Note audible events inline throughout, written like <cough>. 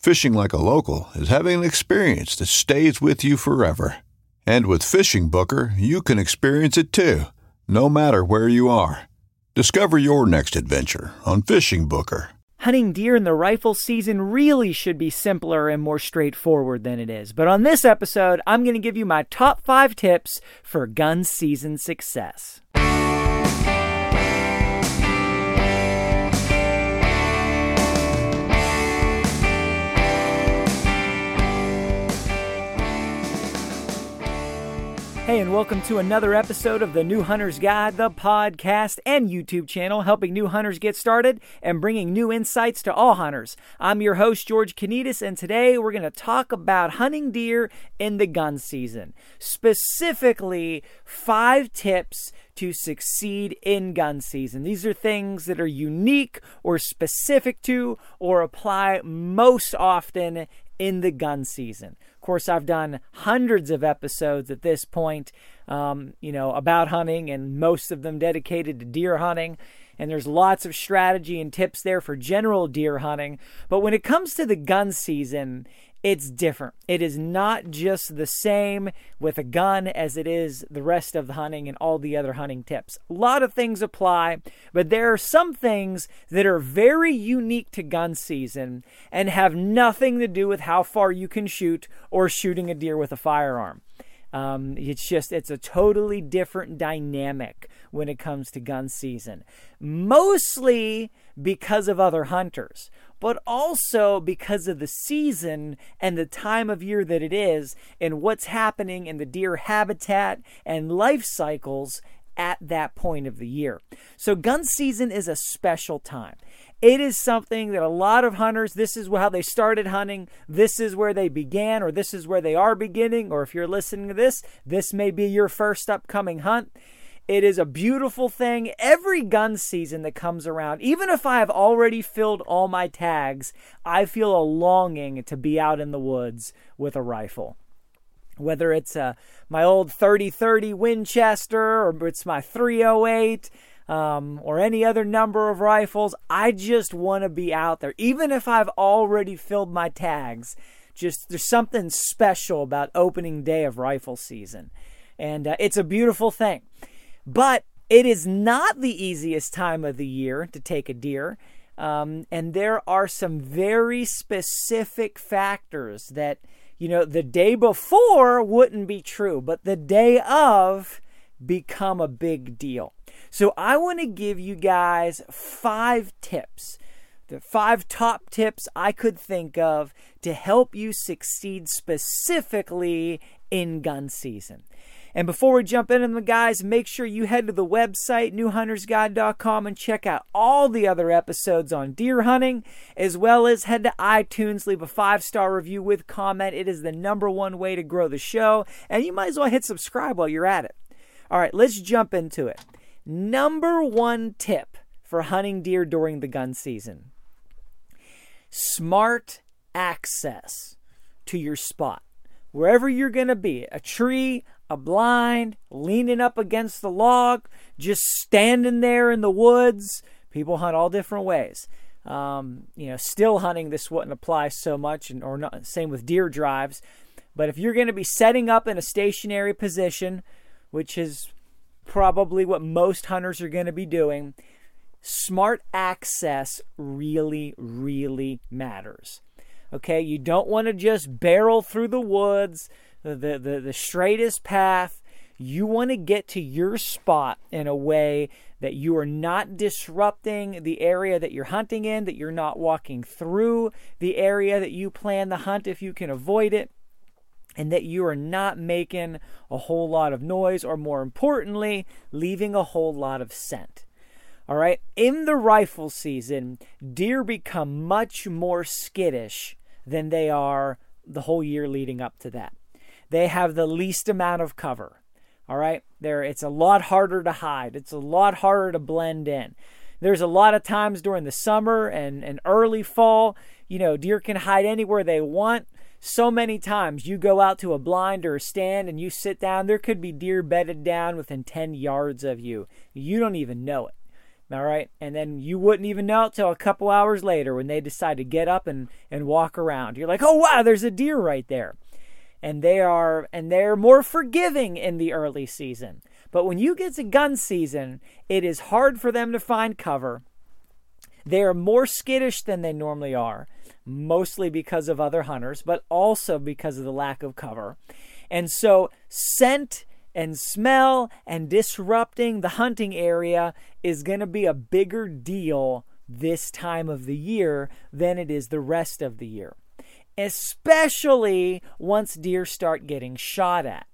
Fishing like a local is having an experience that stays with you forever. And with Fishing Booker, you can experience it too, no matter where you are. Discover your next adventure on Fishing Booker. Hunting deer in the rifle season really should be simpler and more straightforward than it is. But on this episode, I'm going to give you my top five tips for gun season success. Hey, and welcome to another episode of the New Hunter's Guide, the podcast and YouTube channel, helping new hunters get started and bringing new insights to all hunters. I'm your host, George Konetes, and today we're going to talk about hunting deer in the gun season. Specifically, five tips to succeed in gun season. These are things that are unique or specific to or apply most often in the gun season. Of course, I've done hundreds of episodes at this point, um, you know, about hunting, and most of them dedicated to deer hunting. And there's lots of strategy and tips there for general deer hunting. But when it comes to the gun season, it's different. It is not just the same with a gun as it is the rest of the hunting and all the other hunting tips. A lot of things apply, but there are some things that are very unique to gun season and have nothing to do with how far you can shoot or shooting a deer with a firearm. Um, it's just, it's a totally different dynamic when it comes to gun season. Mostly because of other hunters but also because of the season and the time of year that it is and what's happening in the deer habitat and life cycles at that point of the year. So, gun season is a special time. It is something that a lot of hunters, this is how they started hunting, this is where they began, or this is where they are beginning, or if you're listening to this, this may be your first upcoming hunt. It is a beautiful thing. Every gun season that comes around, even if I have already filled all my tags, I feel a longing to be out in the woods with a rifle. Whether it's uh, my old 3030 Winchester or it's my 308 um, or any other number of rifles, I just want to be out there. Even if I've already filled my tags, just there's something special about opening day of rifle season. And uh, it's a beautiful thing. But it is not the easiest time of the year to take a deer. Um, and there are some very specific factors that, you know, the day before wouldn't be true, but the day of become a big deal. So I want to give you guys five tips, the five top tips I could think of to help you succeed specifically in gun season. And before we jump into them, guys, make sure you head to the website, newhuntersguide.com, and check out all the other episodes on deer hunting, as well as head to iTunes, leave a five star review with comment. It is the number one way to grow the show, and you might as well hit subscribe while you're at it. All right, let's jump into it. Number one tip for hunting deer during the gun season smart access to your spot. Wherever you're going to be, a tree, a blind, leaning up against the log, just standing there in the woods. People hunt all different ways. Um, you know, still hunting this wouldn't apply so much, and or not. Same with deer drives. But if you're going to be setting up in a stationary position, which is probably what most hunters are going to be doing, smart access really, really matters. Okay, you don't want to just barrel through the woods, the, the, the, straightest path. You want to get to your spot in a way that you are not disrupting the area that you're hunting in, that you're not walking through the area that you plan the hunt if you can avoid it, and that you are not making a whole lot of noise, or more importantly, leaving a whole lot of scent. All right, in the rifle season, deer become much more skittish than they are the whole year leading up to that. They have the least amount of cover. All right, there it's a lot harder to hide. It's a lot harder to blend in. There's a lot of times during the summer and, and early fall, you know, deer can hide anywhere they want. So many times you go out to a blind or a stand and you sit down, there could be deer bedded down within 10 yards of you. You don't even know it. All right. And then you wouldn't even know it till a couple hours later when they decide to get up and, and walk around. You're like, oh, wow, there's a deer right there and they are and they're more forgiving in the early season. But when you get to gun season, it is hard for them to find cover. They are more skittish than they normally are, mostly because of other hunters, but also because of the lack of cover. And so, scent and smell and disrupting the hunting area is going to be a bigger deal this time of the year than it is the rest of the year especially once deer start getting shot at,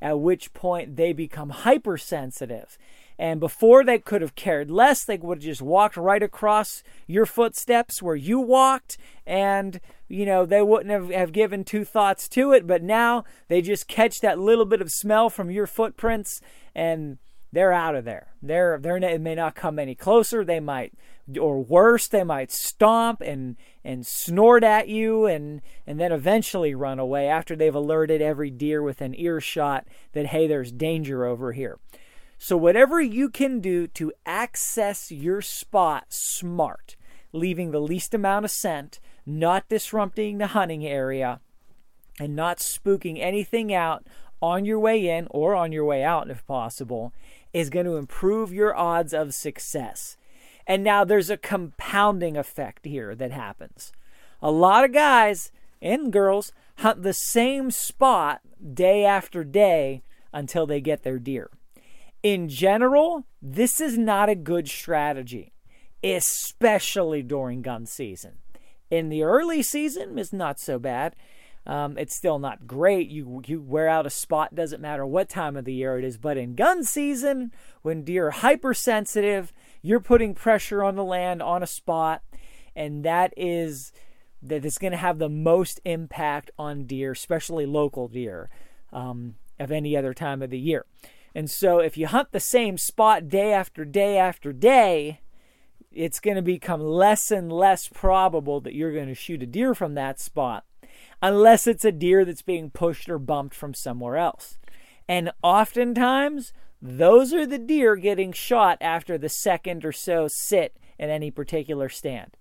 at which point they become hypersensitive. And before they could have cared less, they would have just walked right across your footsteps where you walked, and you know they wouldn't have, have given two thoughts to it. But now they just catch that little bit of smell from your footprints, and they're out of there. They're they're it may not come any closer. They might, or worse, they might stomp and and snort at you, and and then eventually run away after they've alerted every deer within earshot that hey, there's danger over here. So whatever you can do to access your spot smart, leaving the least amount of scent, not disrupting the hunting area, and not spooking anything out on your way in or on your way out if possible is going to improve your odds of success. And now there's a compounding effect here that happens. A lot of guys and girls hunt the same spot day after day until they get their deer. In general, this is not a good strategy, especially during gun season. In the early season, it's not so bad. Um, it's still not great. You you wear out a spot doesn't matter what time of the year it is. But in gun season, when deer are hypersensitive, you're putting pressure on the land on a spot, and that is that is going to have the most impact on deer, especially local deer, um, of any other time of the year. And so, if you hunt the same spot day after day after day, it's going to become less and less probable that you're going to shoot a deer from that spot unless it's a deer that's being pushed or bumped from somewhere else. And oftentimes, those are the deer getting shot after the second or so sit in any particular stand.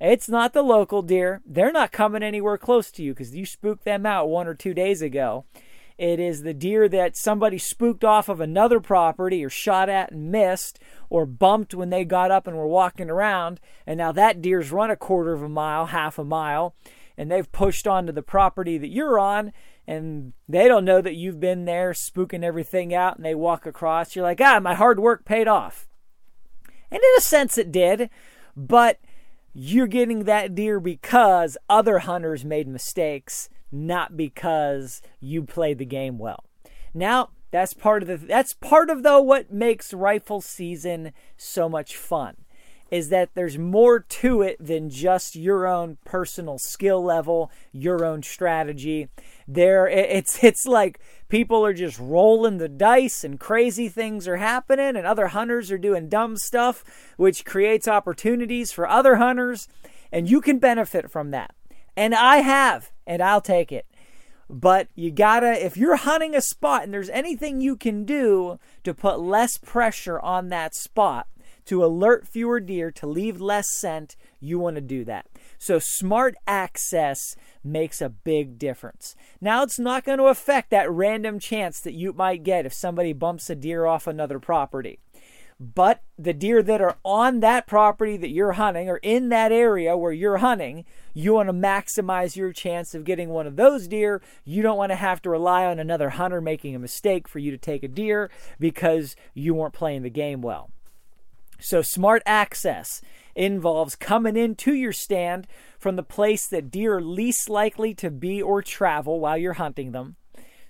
It's not the local deer. They're not coming anywhere close to you because you spooked them out one or two days ago. It is the deer that somebody spooked off of another property or shot at and missed or bumped when they got up and were walking around. And now that deer's run a quarter of a mile, half a mile, and they've pushed onto the property that you're on and they don't know that you've been there spooking everything out and they walk across you're like ah my hard work paid off and in a sense it did but you're getting that deer because other hunters made mistakes not because you played the game well now that's part of the that's part of though what makes rifle season so much fun is that there's more to it than just your own personal skill level, your own strategy. There it's it's like people are just rolling the dice and crazy things are happening and other hunters are doing dumb stuff which creates opportunities for other hunters and you can benefit from that. And I have and I'll take it. But you gotta, if you're hunting a spot and there's anything you can do to put less pressure on that spot, to alert fewer deer, to leave less scent, you want to do that. So, smart access makes a big difference. Now, it's not to affect that random chance that you might get if somebody bumps a deer off another property. But the deer that are on that property that you're hunting or in that area where you're hunting, you want to maximize your chance of getting one of those deer. You don't want to have to rely on another hunter making a mistake for you to take a deer because you weren't playing the game well. So, smart access involves coming into your stand from the place that deer are least likely to be or travel while you're hunting them.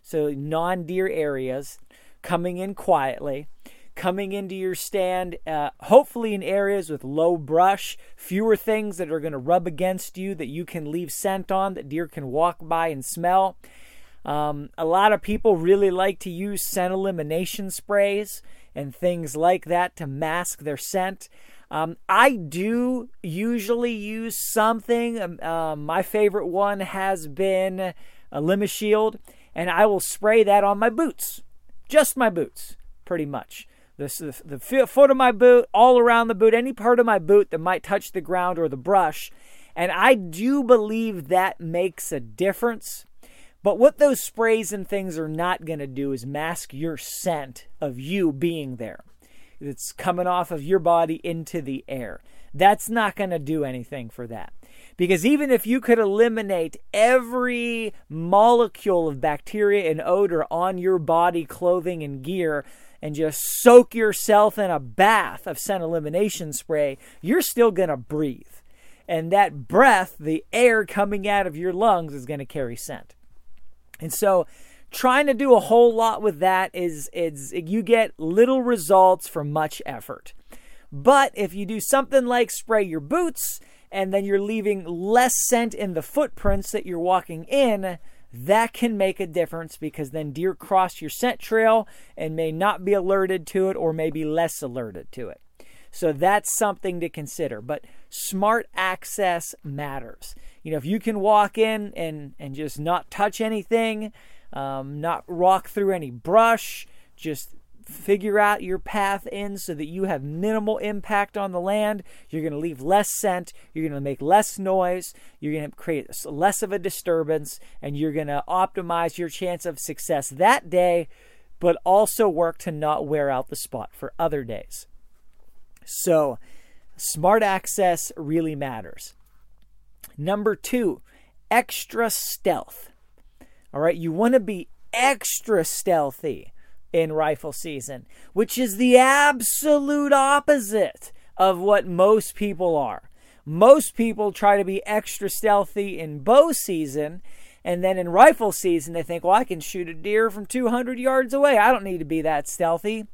So, non deer areas, coming in quietly coming into your stand, uh, hopefully in areas with low brush, fewer things that are going to rub against you that you can leave scent on that deer can walk by and smell. Um, a lot of people really like to use scent elimination sprays and things like that to mask their scent. Um, I do usually use something. Um, uh, my favorite one has been a Limishield, and I will spray that on my boots, just my boots, pretty much the, the foot of my boot, all around the boot, any part of my boot that might touch the ground or the brush. And I do believe that makes a difference. But what those sprays and things are not going to do is mask your scent of you being there. It's coming off of your body into the air. That's not going to do anything for that. Because even if you could eliminate every molecule of bacteria and odor on your body, clothing, and gear, and just soak yourself in a bath of scent elimination spray, you're still going to breathe. And that breath, the air coming out of your lungs, is going to carry scent. And so, trying to do a whole lot with that is, is you get little results for much effort. But if you do something like spray your boots and then you're leaving less scent in the footprints that you're walking in, that can make a difference because then deer cross your scent trail and may not be alerted to it or may be less alerted to it. So that's something to consider. But smart access matters. You know, if you can walk in and, and just not touch anything, um, not walk through any brush, just figure out your path in so that you have minimal impact on the land. You're going to leave less scent. You're going to make less noise. You're going to create less of a disturbance. And you're going to optimize your chance of success that day, but also work to not wear out the spot for other days. So, smart access really matters. Number two, extra stealth. All right, you want to be extra stealthy in rifle season, which is the absolute opposite of what most people are. Most people try to be extra stealthy in bow season, and then in rifle season, they think, well, I can shoot a deer from 200 yards away. I don't need to be that stealthy.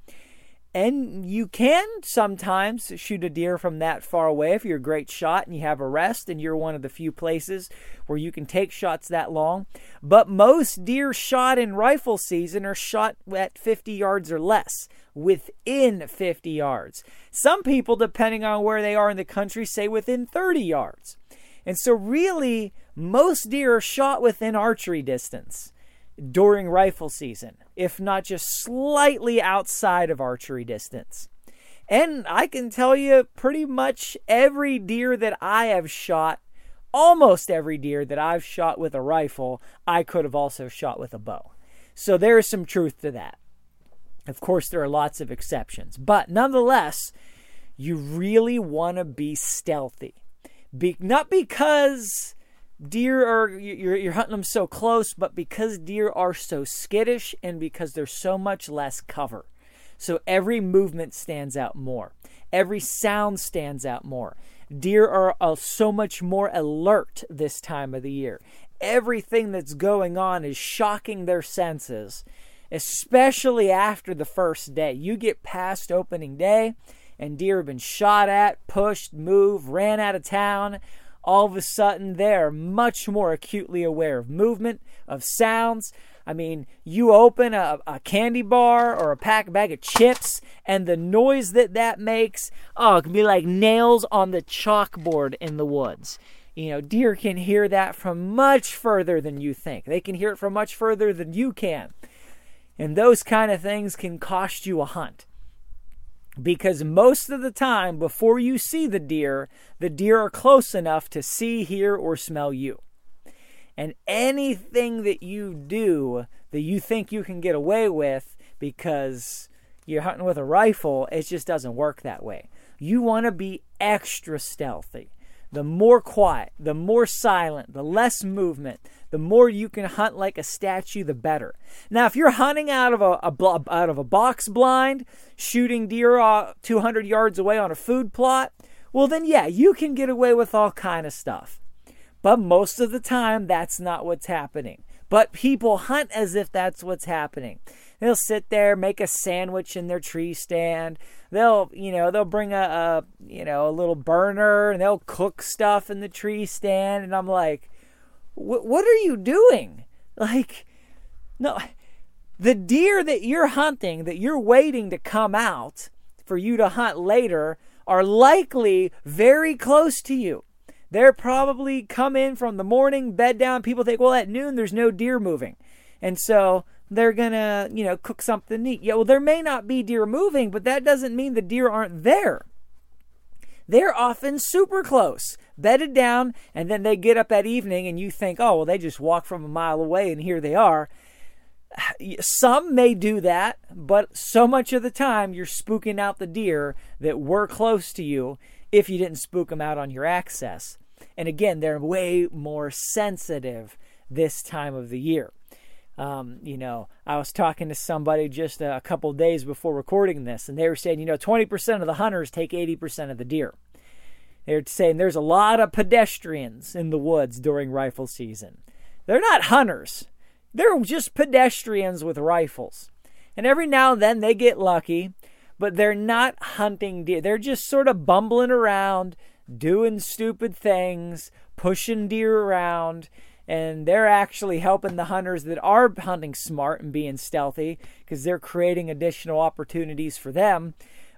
And you can sometimes shoot a deer from that far away if you're a great shot and you have a rest and you're one of the few places where you can take shots that long. But most deer shot in rifle season are shot at 50 yards or less, within 50 yards. Some people, depending on where they are in the country, say within 30 yards. And so, really, most deer are shot within archery distance during rifle season, if not just slightly outside of archery distance. And I can tell you pretty much every deer that I have shot, almost every deer that I've shot with a rifle, I could have also shot with a bow. So there is some truth to that. Of course, there are lots of exceptions, but nonetheless, you really want to be stealthy. Be- not because deer are you're, you're hunting them so close but because deer are so skittish and because there's so much less cover. So every movement stands out more. Every sound stands out more. Deer are uh, so much more alert this time of the year. Everything that's going on is shocking their senses especially after the first day. You get past opening day and deer have been shot at pushed moved ran out of town all of a sudden they're much more acutely aware of movement, of sounds. I mean, you open a, a candy bar or a pack bag of chips, and the noise that that makes, oh, it can be like nails on the chalkboard in the woods. you know, deer can hear that from much further than you think. They can hear it from much further than you can. And those kind of things can cost you a hunt. Because most of the time, before you see the deer, the deer are close enough to see, hear, or smell you. And anything that you do that you think you can get away with because you're hunting with a rifle, it just doesn't work that way. You want to be extra stealthy. The more quiet, the more silent, the less movement, the more you can hunt like a statue, the better. Now, if you're hunting out of a, a out of a box blind, shooting deer uh, 200 yards away on a food plot, well, then yeah, you can get away with all kind of stuff. But most of the time, that's not what's happening. But people hunt as if that's what's happening. They'll sit there, make a sandwich in their tree stand. They'll, you know, they'll bring a, a you know, a little burner and they'll cook stuff in the tree stand. And I'm like, what are you doing? <laughs> Like, no, the deer that you're hunting, that you're waiting to come out for you to hunt later, are likely very close to you. They're probably come in from the morning, bed down. People think, well, at noon there's no deer moving, and so they're gonna, you know, cook something neat. Yeah, well, there may not be deer moving, but that doesn't mean the deer aren't there. They're often super close, bedded down, and then they get up that evening, and you think, oh, well, they just walked from a mile away, and here they are. Some may do that, but so much of the time you're spooking out the deer that were close to you if you didn't spook them out on your access. And again, they're way more sensitive this time of the year. Um, you know, I was talking to somebody just a, couple days before recording this, and they were saying, you know, 20% of the hunters take 80% of the deer. They're saying there's a lot of pedestrians in the woods during rifle season. They're not hunters, they're just pedestrians with rifles. And every now and then they get lucky, but they're not hunting deer. They're just sort of bumbling around, doing stupid things, pushing deer around, and they're actually helping the hunters that are hunting smart and being stealthy because they're creating additional opportunities for them.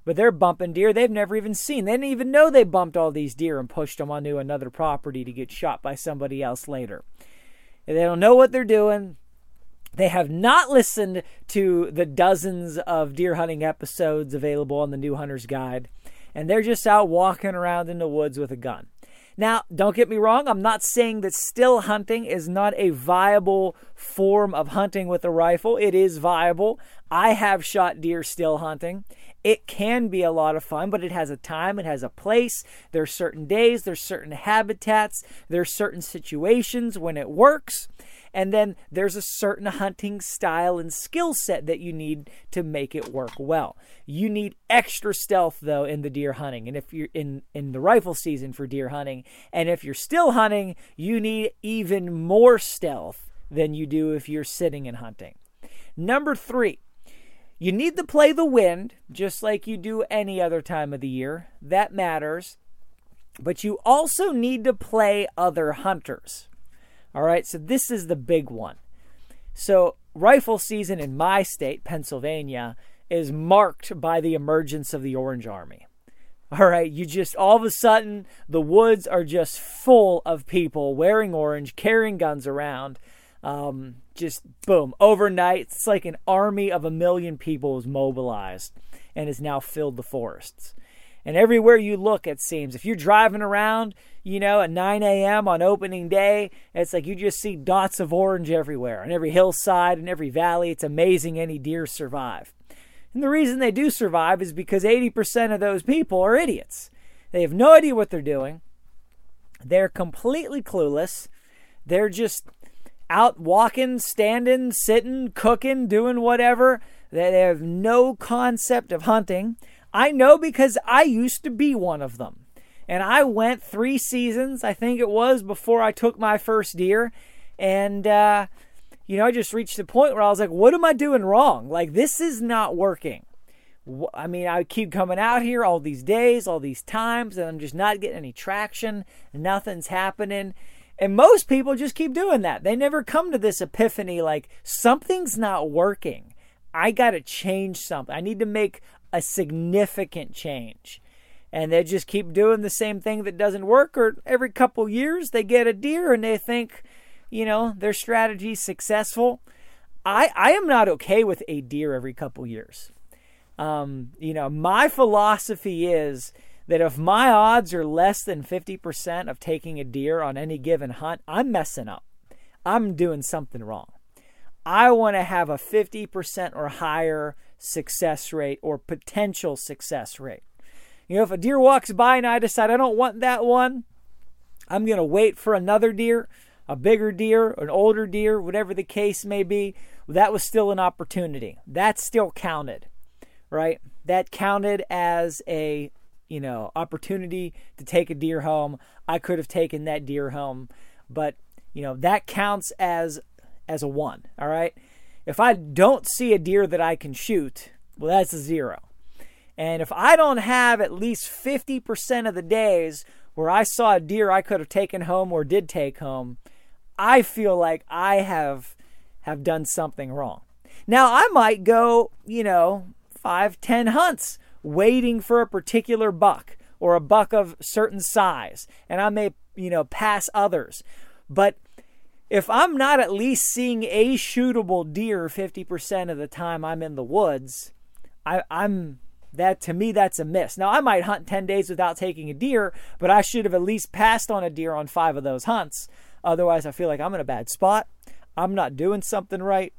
But they're bumping deer they've never even seen. They didn't even know they bumped all these deer and pushed them onto another property to get shot by somebody else later. They don't know what they're doing. They have not listened to the dozens of deer hunting episodes available on the New Hunter's Guide and they're just out walking around in the woods with a gun. Now, don't get me wrong, I'm not saying that still hunting is not a viable form of hunting with a rifle. It is viable. I have shot deer still hunting. It can be a lot of fun, but it has a time, it has a place. There's certain days, there's certain habitats, there's certain situations when it works. And then there's a certain hunting style and skill set that you need to make it work well. You need extra stealth though in the deer hunting. And if you're in in the rifle season for deer hunting, and if you're still hunting, you need even more stealth than you do if you're sitting and hunting. Number 3, you need to play the wind just like you do any other time of the year. That matters. But you also need to play other hunters. All right, so this is the big one. So, rifle season in my state, Pennsylvania, is marked by the emergence of the Orange Army. All right, you just all of a sudden, the woods are just full of people wearing orange, carrying guns around. Um, just boom, overnight, it's like an army of a million people is mobilized and has now filled the forests. And everywhere you look, it seems, if you're driving around, you know, at 9 a.m. on opening day, it's like you just see dots of orange everywhere on every hillside and every valley. It's amazing any deer survive. And the reason they do survive is because 80% of those people are idiots. They have no idea what they're doing. They're completely clueless. They're just out walking, standing, sitting, cooking, doing whatever. They have no concept of hunting. I know because I used to be one of them. And I went three seasons, I think it was, before I took my first deer. And, uh, you know, I just reached the point where I was like, what am I doing wrong? Like, this is not working. I mean, I keep coming out here all these days, all these times, and I'm just not getting any traction. Nothing's happening. And most people just keep doing that. They never come to this epiphany like, something's not working. I got to change something. I need to make a significant change. and they just keep doing the same thing that doesn't work or every couple years they get a deer and they think you know their strategy's successful. I i am not okay with a deer every couple years. Um, you know my philosophy is that if my odds are less than 50% of taking a deer on any given hunt i'm messing up. I'm doing something wrong. I want to have a 50% or higher success rate or potential success rate you know, if a deer walks by and I decide I don't want that one, I'm going to wait for another deer, a bigger deer, an older deer, whatever the case may be. That was still an opportunity. That still counted, right? That counted as a, you know, opportunity to take a deer home. I could have taken that deer home, but, you know, that counts as as a 1, all right? If I don't see a deer that I can shoot, well that's a 0. And if I don't have at least 50% of the days where I saw a deer I could have taken home or did take home, I feel like I have have done something wrong. Now I might go, you know, five, ten hunts waiting for a particular buck or a buck of certain size, and I may, you know, pass others. But if I'm not at least seeing a shootable deer 50% of the time I'm in the woods, I, I'm that to me that's a miss. Now I might hunt 10 days without taking a deer, but I should have at least passed on a deer on 5 of those hunts. Otherwise I feel like I'm in a bad spot. I'm not doing something right.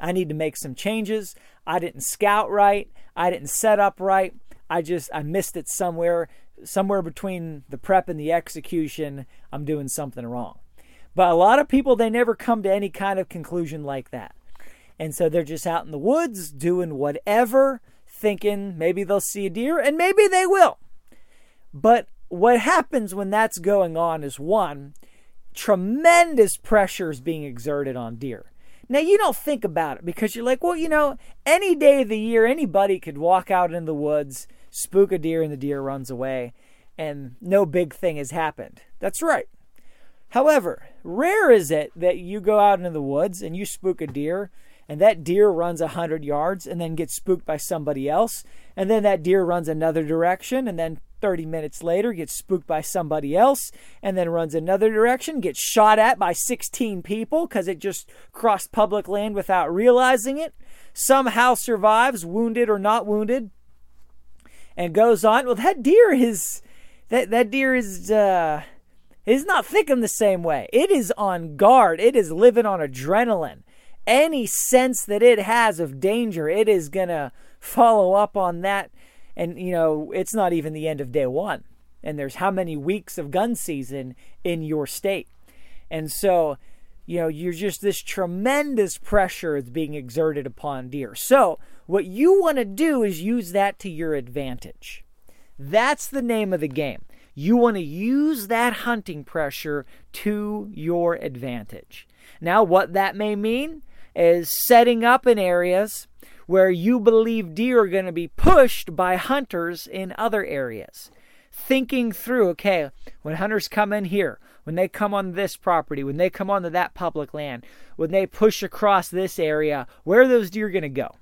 I need to make some changes. I didn't scout right. I didn't set up right. I just I missed it somewhere somewhere between the prep and the execution. I'm doing something wrong. But a lot of people they never come to any kind of conclusion like that. And so they're just out in the woods doing whatever thinking maybe they'll see a deer, and maybe they will. But what happens when that's going on is one, tremendous pressure is being exerted on deer. Now, you don't think about it because you're like, well, you know, any day of the year, anybody could walk out in the woods, spook a deer, and the deer runs away, and no big thing has happened. That's right. However, rare is it that you go out into the woods and you spook a deer and that deer runs 100 yards and then gets spooked by somebody else and then that deer runs another direction and then 30 minutes later gets spooked by somebody else and then runs another direction gets shot at by 16 people because it just crossed public land without realizing it somehow survives wounded or not wounded and goes on. Well that deer is that that deer is uh is not thinking the same way it is on guard it is living on adrenaline any sense that it has of danger, it is going to follow up on that. And, you know, it's not even the end of day one. And there's how many weeks of gun season in your state. And so, you know, you're just this tremendous pressure is being exerted upon deer. So, what you want to do is use that to your advantage. That's the name of the game. You want to use that hunting pressure to your advantage. Now, what that may mean is setting up in areas where you believe deer are going to be pushed by hunters in other areas. Thinking through, okay, when hunters come in here, when they come on this property, when they come onto that public land, when they push across this area, where are those deer going to go?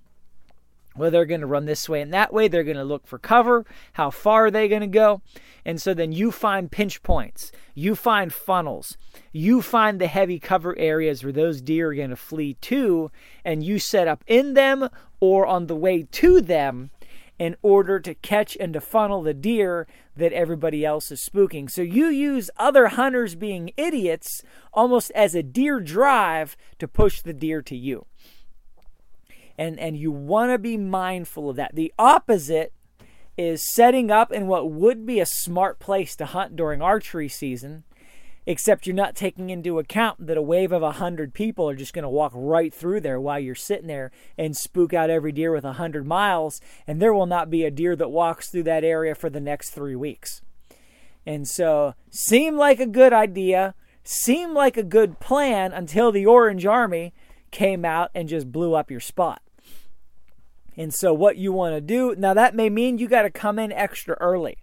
Well, they're going to run this way and that way. They're going to look for cover. How far are they going to go? And so then you find pinch points, you find funnels, you find the heavy cover areas where those deer are going to flee to, and you set up in them or on the way to them in order to catch and to funnel the deer that everybody else is spooking. So you use other hunters being idiots almost as a deer drive to push the deer to you and and you want to be mindful of that. The opposite is setting up in what would be a smart place to hunt during archery season, except you're not taking into account that a wave of a hundred people are just going to walk right through there while you're sitting there and spook out every deer with a hundred miles, and there will not be a deer that walks through that area for the next three weeks. And so, seemed like a good idea, seemed like a good plan until the Orange Army came out and just blew up your spot. And so, what you want to do now, that may mean you got to come in extra early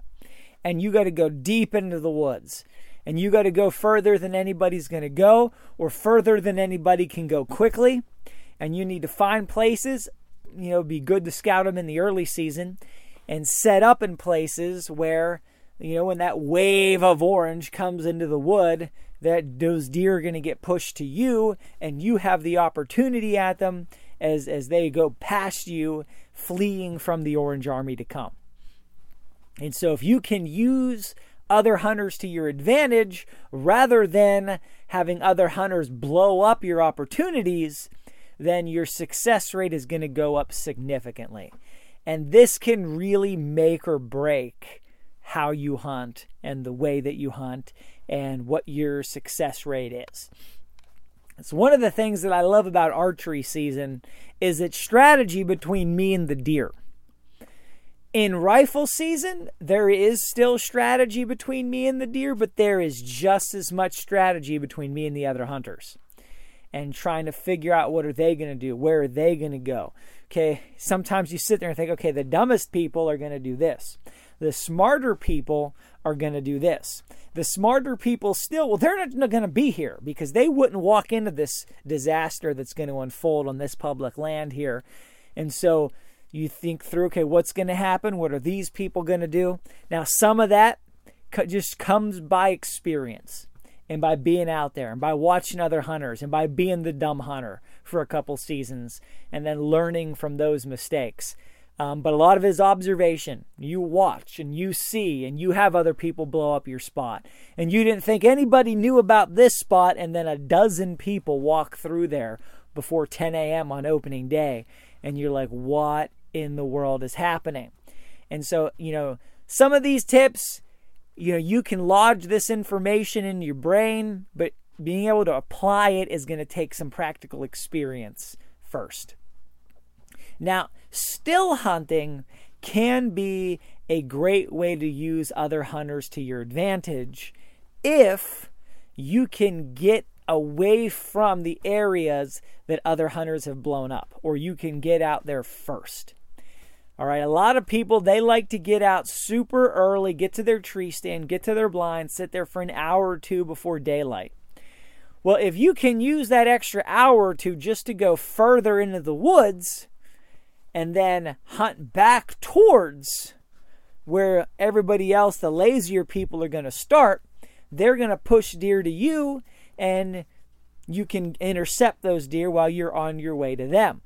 and you got to go deep into the woods and you got to go further than anybody's going to go or further than anybody can go quickly. And you need to find places, you know, be good to scout them in the early season and set up in places where, you know, when that wave of orange comes into the wood, that those deer are going to get pushed to you and you have the opportunity at them as as they go past you fleeing from the orange army to come. And so if you can use other hunters to your advantage rather than having other hunters blow up your opportunities, then your success rate is going to go up significantly. And this can really make or break how you hunt and the way that you hunt and what your success rate is. It's one of the things that I love about archery season is its strategy between me and the deer. In rifle season, there is still strategy between me and the deer, but there is just as much strategy between me and the other hunters. And trying to figure out what are they going to do? Where are they going to go? Okay, sometimes you sit there and think, okay, the dumbest people are going to do this. The smarter people are going to do this. The smarter people still, well, they're not going to be here because they wouldn't walk into this disaster that's going to unfold on this public land here. And so you think through, okay, what's going to happen? What are these people going to do? Now, some of that just comes by experience and by being out there and by watching other hunters and by being the dumb hunter for a couple seasons and then learning from those mistakes. Um, but a lot of it is observation. You watch and you see, and you have other people blow up your spot. And you didn't think anybody knew about this spot, and then a dozen people walk through there before 10 a.m. on opening day. And you're like, what in the world is happening? And so, you know, some of these tips, you know, you can lodge this information in your brain, but being able to apply it is going to take some practical experience first. Now, still hunting can be a great way to use other hunters to your advantage if you can get away from the areas that other hunters have blown up, or you can get out there first. All right, a lot of people they like to get out super early, get to their tree stand, get to their blind, sit there for an hour or two before daylight. Well, if you can use that extra hour or two just to go further into the woods, and then hunt back towards where everybody else, the lazier people, are going to start, they're going to push deer to you and you can intercept those deer while you're on your way to them.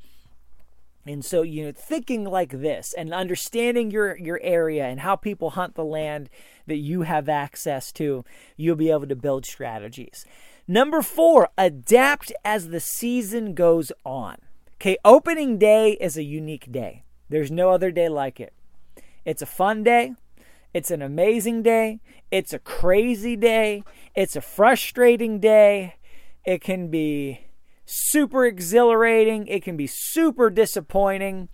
And so, you know, thinking like this and understanding your, your area and how people hunt the land that you have access to, you'll be able to build strategies. Number four, adapt as the season goes on. Okay, opening day is a unique day. There's no other day like it. It's a fun day. It's an amazing day. It's a crazy day. It's a frustrating day. It can be super exhilarating. It can be super disappointing.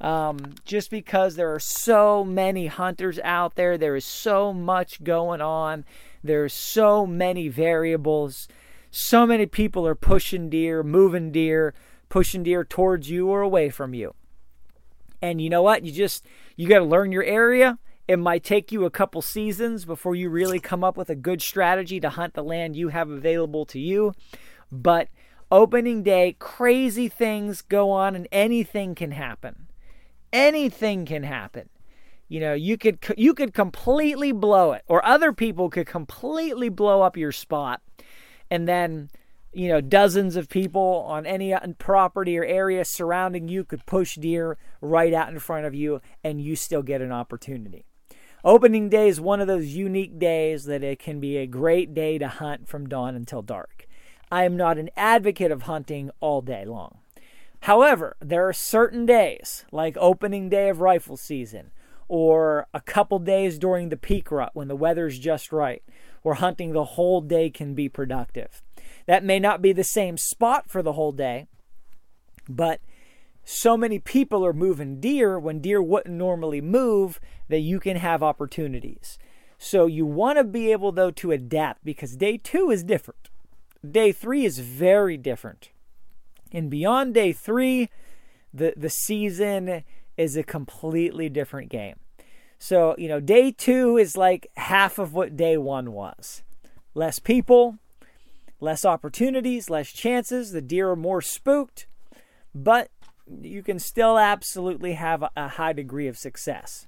Um, just because there are so many hunters out there, there is so much going on, there's so many variables, so many people are pushing deer, moving deer, pushing deer towards you or away from you. And you know what? You just you got to learn your area. It might take you a couple seasons before you really come up with a good strategy to hunt the land you have available to you. But opening day, crazy things go on and anything can happen. Anything can happen. You know, you could you could completely blow it or other people could completely blow up your spot and then you know, dozens of people on any uh, property or area surrounding you could push deer right out in front of you, and you still get an opportunity. Opening day is one of those unique days that it can be a great day to hunt from dawn until dark. I am not an advocate of hunting all day long. However, there are certain days, like opening day of rifle season, or a couple days during the peak rut when the weather's just right, where hunting the whole day can be productive. That may not be the same spot for the whole day, but so many people are moving deer when deer wouldn't normally move that you can have opportunities. So you want to be able though to adapt because day 2 is different. Day 3 is very different. And beyond day 3, the the season is a completely different game. So, you know, day 2 is like half of what day 1 was. Less people, less opportunities, less chances. The deer are more spooked, but you can still absolutely have a, high degree of success.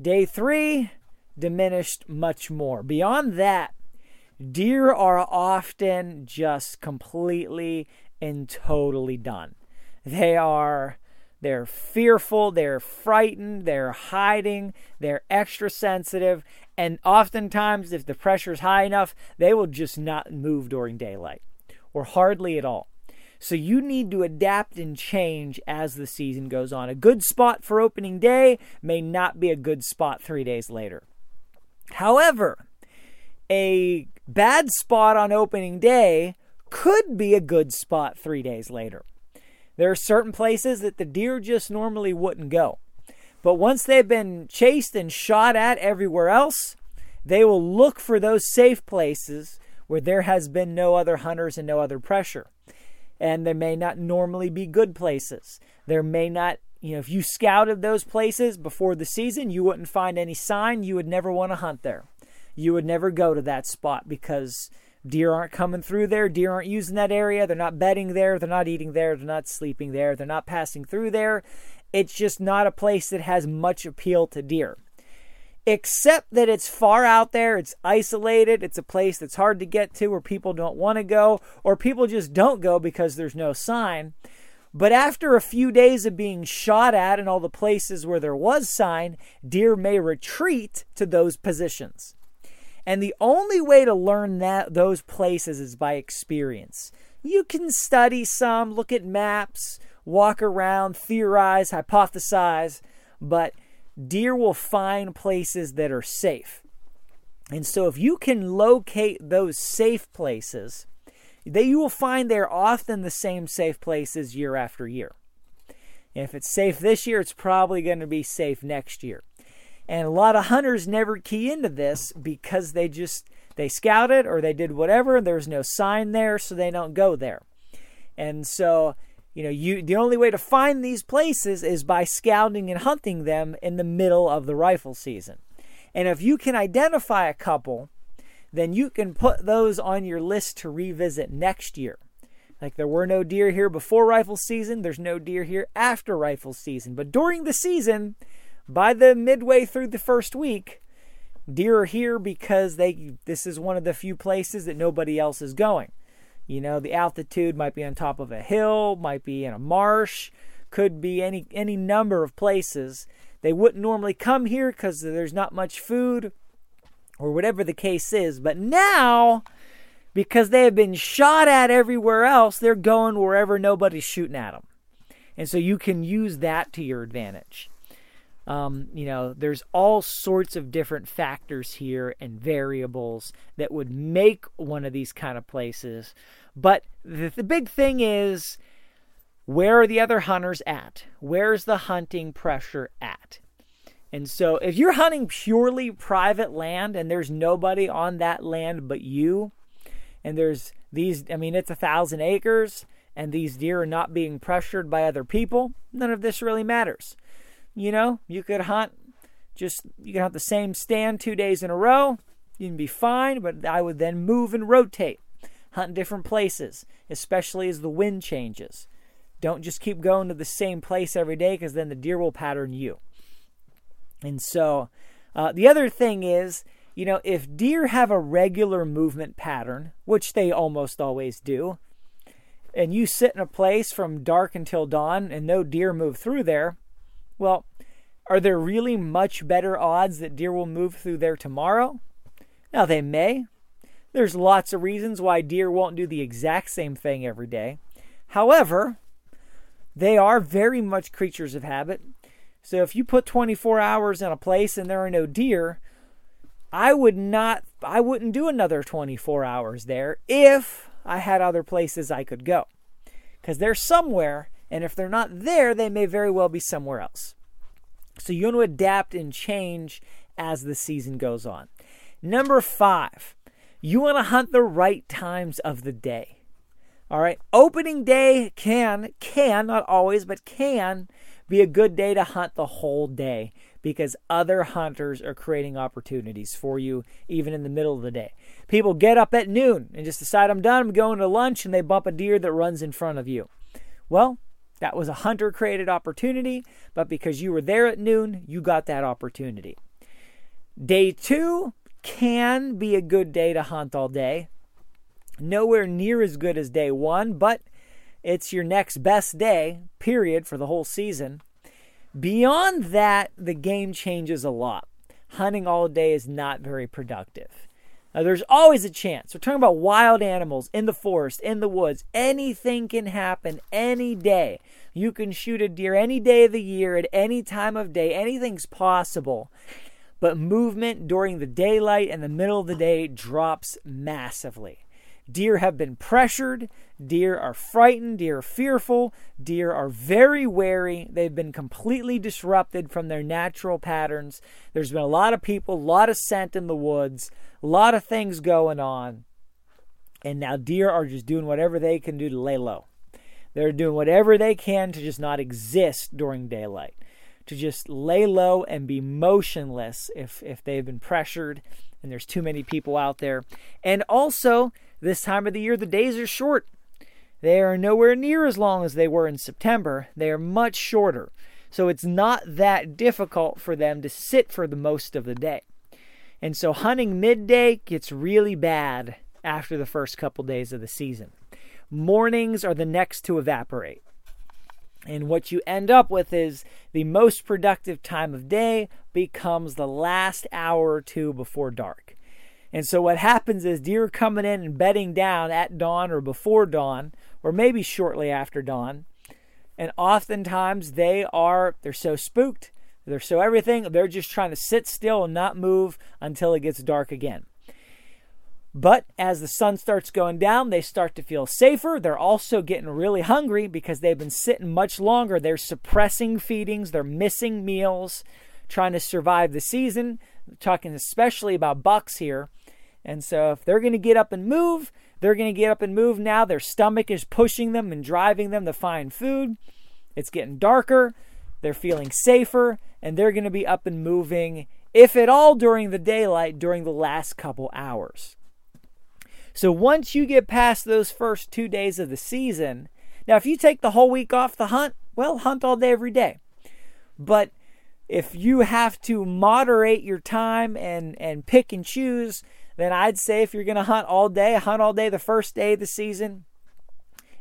Day three, diminished much more. Beyond that, deer are often just completely and totally done. They are they're fearful, they're frightened, they're hiding, they're extra sensitive, and oftentimes if the pressure is high enough, they will just not move during daylight or hardly at all. So you need to adapt and change as the season goes on. A good spot for opening day may not be a good spot 3 days later. However, a bad spot on opening day could be a good spot 3 days later. There are certain places that the deer just normally wouldn't go. But once they've been chased and shot at everywhere else, they will look for those safe places where there has been no other hunters and no other pressure. And there may not normally be good places. There may not, you know, if you scouted those places before the season, you wouldn't find any sign, you would never want to hunt there. You would never go to that spot because Deer aren't coming through there. Deer aren't using that area. They're not bedding there. They're not eating there. They're not sleeping there. They're not passing through there. It's just not a place that has much appeal to deer. Except that it's far out there, it's isolated, it's a place that's hard to get to where people don't want to go, or people just don't go because there's no sign. But after a few days of being shot at in all the places where there was sign, deer may retreat to those positions. And the only way to learn that those places is by experience. You can study some, look at maps, walk around, theorize, hypothesize, but deer will find places that are safe. And so if you can locate those safe places, they you will find they're often the same safe places year after year. If it's safe this year, it's probably going to be safe next year. And a lot of hunters never key into this because they just they scouted or they did whatever. And there's no sign there, so they don't go there. And so, you know, you the only way to find these places is by scouting and hunting them in the middle of the rifle season. And if you can identify a couple, then you can put those on your list to revisit next year. Like there were no deer here before rifle season, there's no deer here after rifle season. But during the season, by the midway through the first week, deer are here because they this is one of the few places that nobody else is going. You know, the altitude might be on top of a hill, might be in a marsh, could be any any number of places. They wouldn't normally come here because there's not much food or whatever the case is. But now, because they have been shot at everywhere else, they're going wherever nobody's shooting at them. And so you can use that to your advantage. Um, you know, there's all sorts of different factors here and variables that would make one of these kind of places. But the, the big thing is where are the other hunters at? Where's the hunting pressure at? And so if you're hunting purely private land and there's nobody on that land but you, and there's these, I mean, it's a thousand acres, and these deer are not being pressured by other people, none of this really matters. You know, you could hunt just you could hunt the same stand two days in a row. You'd be fine, but I would then move and rotate, hunt different places, especially as the wind changes. Don't just keep going to the same place every day because then the deer will pattern you. And so, uh, the other thing is, you know, if deer have a regular movement pattern, which they almost always do, and you sit in a place from dark until dawn and no deer move through there, well, are there really much better odds that deer will move through there tomorrow? Now, they may. There's lots of reasons why deer won't do the exact same thing every day. However, they are very much creatures of habit. So if you put 24 hours in a place and there are no deer, I would not I wouldn't do another 24 hours there if I had other places I could go. Cuz they're somewhere and if they're not there, they may very well be somewhere else. So you want to adapt and change as the season goes on. Number five, you want to hunt the right times of the day. All right, opening day can, can, not always, but can be a good day to hunt the whole day because other hunters are creating opportunities for you even in the middle of the day. People get up at noon and just decide, I'm done, I'm going to lunch, and they bump a deer that runs in front of you. Well, that was a hunter created opportunity, but because you were there at noon, you got that opportunity. Day two can be a good day to hunt all day. Nowhere near as good as day one, but it's your next best day, period, for the whole season. Beyond that, the game changes a lot. Hunting all day is not very productive. Now, there's always a chance. We're talking about wild animals in the forest, in the woods. Anything can happen any day. You can shoot a deer any day of the year, at any time of day. Anything's possible. But movement during the daylight and the middle of the day drops massively. Deer have been pressured. Deer are frightened. Deer are fearful. Deer are very wary. They've been completely disrupted from their natural patterns. There's been a lot of people, a lot of scent in the woods, a lot of things going on. And now deer are just doing whatever they can do to lay low. They're doing whatever they can to just not exist during daylight, to just lay low and be motionless if, if they've been pressured and there's too many people out there. And also, this time of the year, the days are short. They are nowhere near as long as they were in September. They are much shorter. So it's not that difficult for them to sit for the most of the day. And so hunting midday gets really bad after the first couple days of the season. Mornings are the next to evaporate. And what you end up with is the most productive time of day becomes the last hour or two before dark. And so what happens is deer coming in and bedding down at dawn or before dawn, or maybe shortly after dawn. And oftentimes they are they're so spooked, they're so everything, they're just trying to sit still and not move until it gets dark again. But as the sun starts going down, they start to feel safer. They're also getting really hungry because they've been sitting much longer. They're suppressing feedings, they're missing meals, trying to survive the season. I'm talking especially about bucks here. And so if they're going to get up and move, they're going to get up and move now. Their stomach is pushing them and driving them to find food. It's getting darker. They're feeling safer, and they're going to be up and moving, if at all, during the daylight during the last couple hours. So once you get past those first two days of the season, now if you take the whole week off the hunt, well, hunt all day every day. But if you have to moderate your time and, and pick and choose, then I'd say if you're going to hunt all day, hunt all day the first day of the season.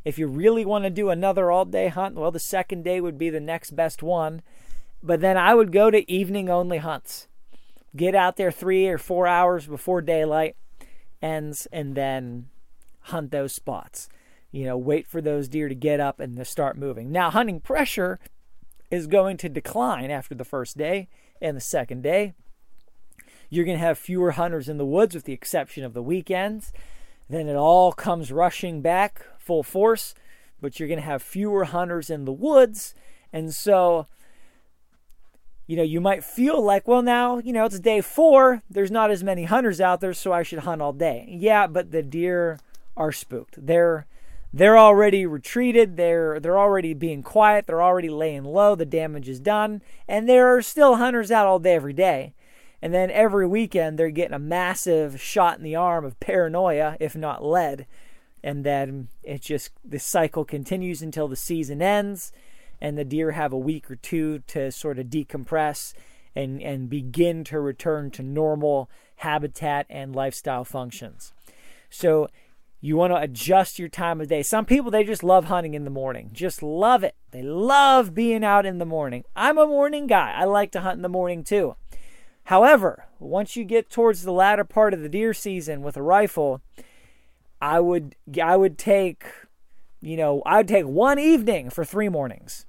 If you really want to do another all day hunt, well, the second day would be the next best one. But then I would go to evening only hunts. Get out there three or four hours before daylight ends and then hunt those spots. You know, wait for those deer to get up and to start moving. Now, hunting pressure is going to decline after the first day and the second day. You're going to have fewer hunters in the woods with the exception of the weekends. Then it all comes rushing back full force, but you're going to have fewer hunters in the woods. And so, you know, you might feel like, well, now, you know, it's day four. There's not as many hunters out there, so I should hunt all day. Yeah, but the deer are spooked. They're they're already retreated. They're they're already being quiet. They're already laying low. The damage is done, and there are still hunters out all day every day. And then every weekend they're getting a massive shot in the arm of paranoia, if not lead. And then it just, the cycle continues until the season ends and the deer have a week or two to sort of decompress and, and begin to return to normal habitat and lifestyle functions. So you want to adjust your time of day. Some people, they just love hunting in the morning, just love it. They love being out in the morning. I'm a morning guy. I like to hunt in the morning too. However, once you get towards the latter part of the deer season with a rifle, I would I would take you know, I would take one evening for three mornings.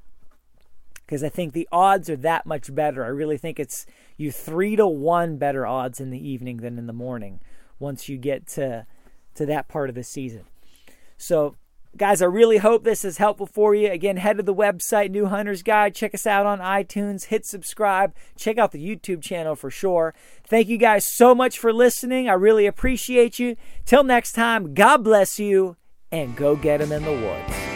Because I think the odds are that much better. I really think it's you three to one better odds in the evening than in the morning once you get to to that part of the season. So Guys, I really hope this is helpful for you. Again, head to the website, New Hunter's Guide. Check us out on iTunes. Hit subscribe. Check out the YouTube channel for sure. Thank you guys so much for listening. I really appreciate you. Till next time, God bless you and go get them in the woods.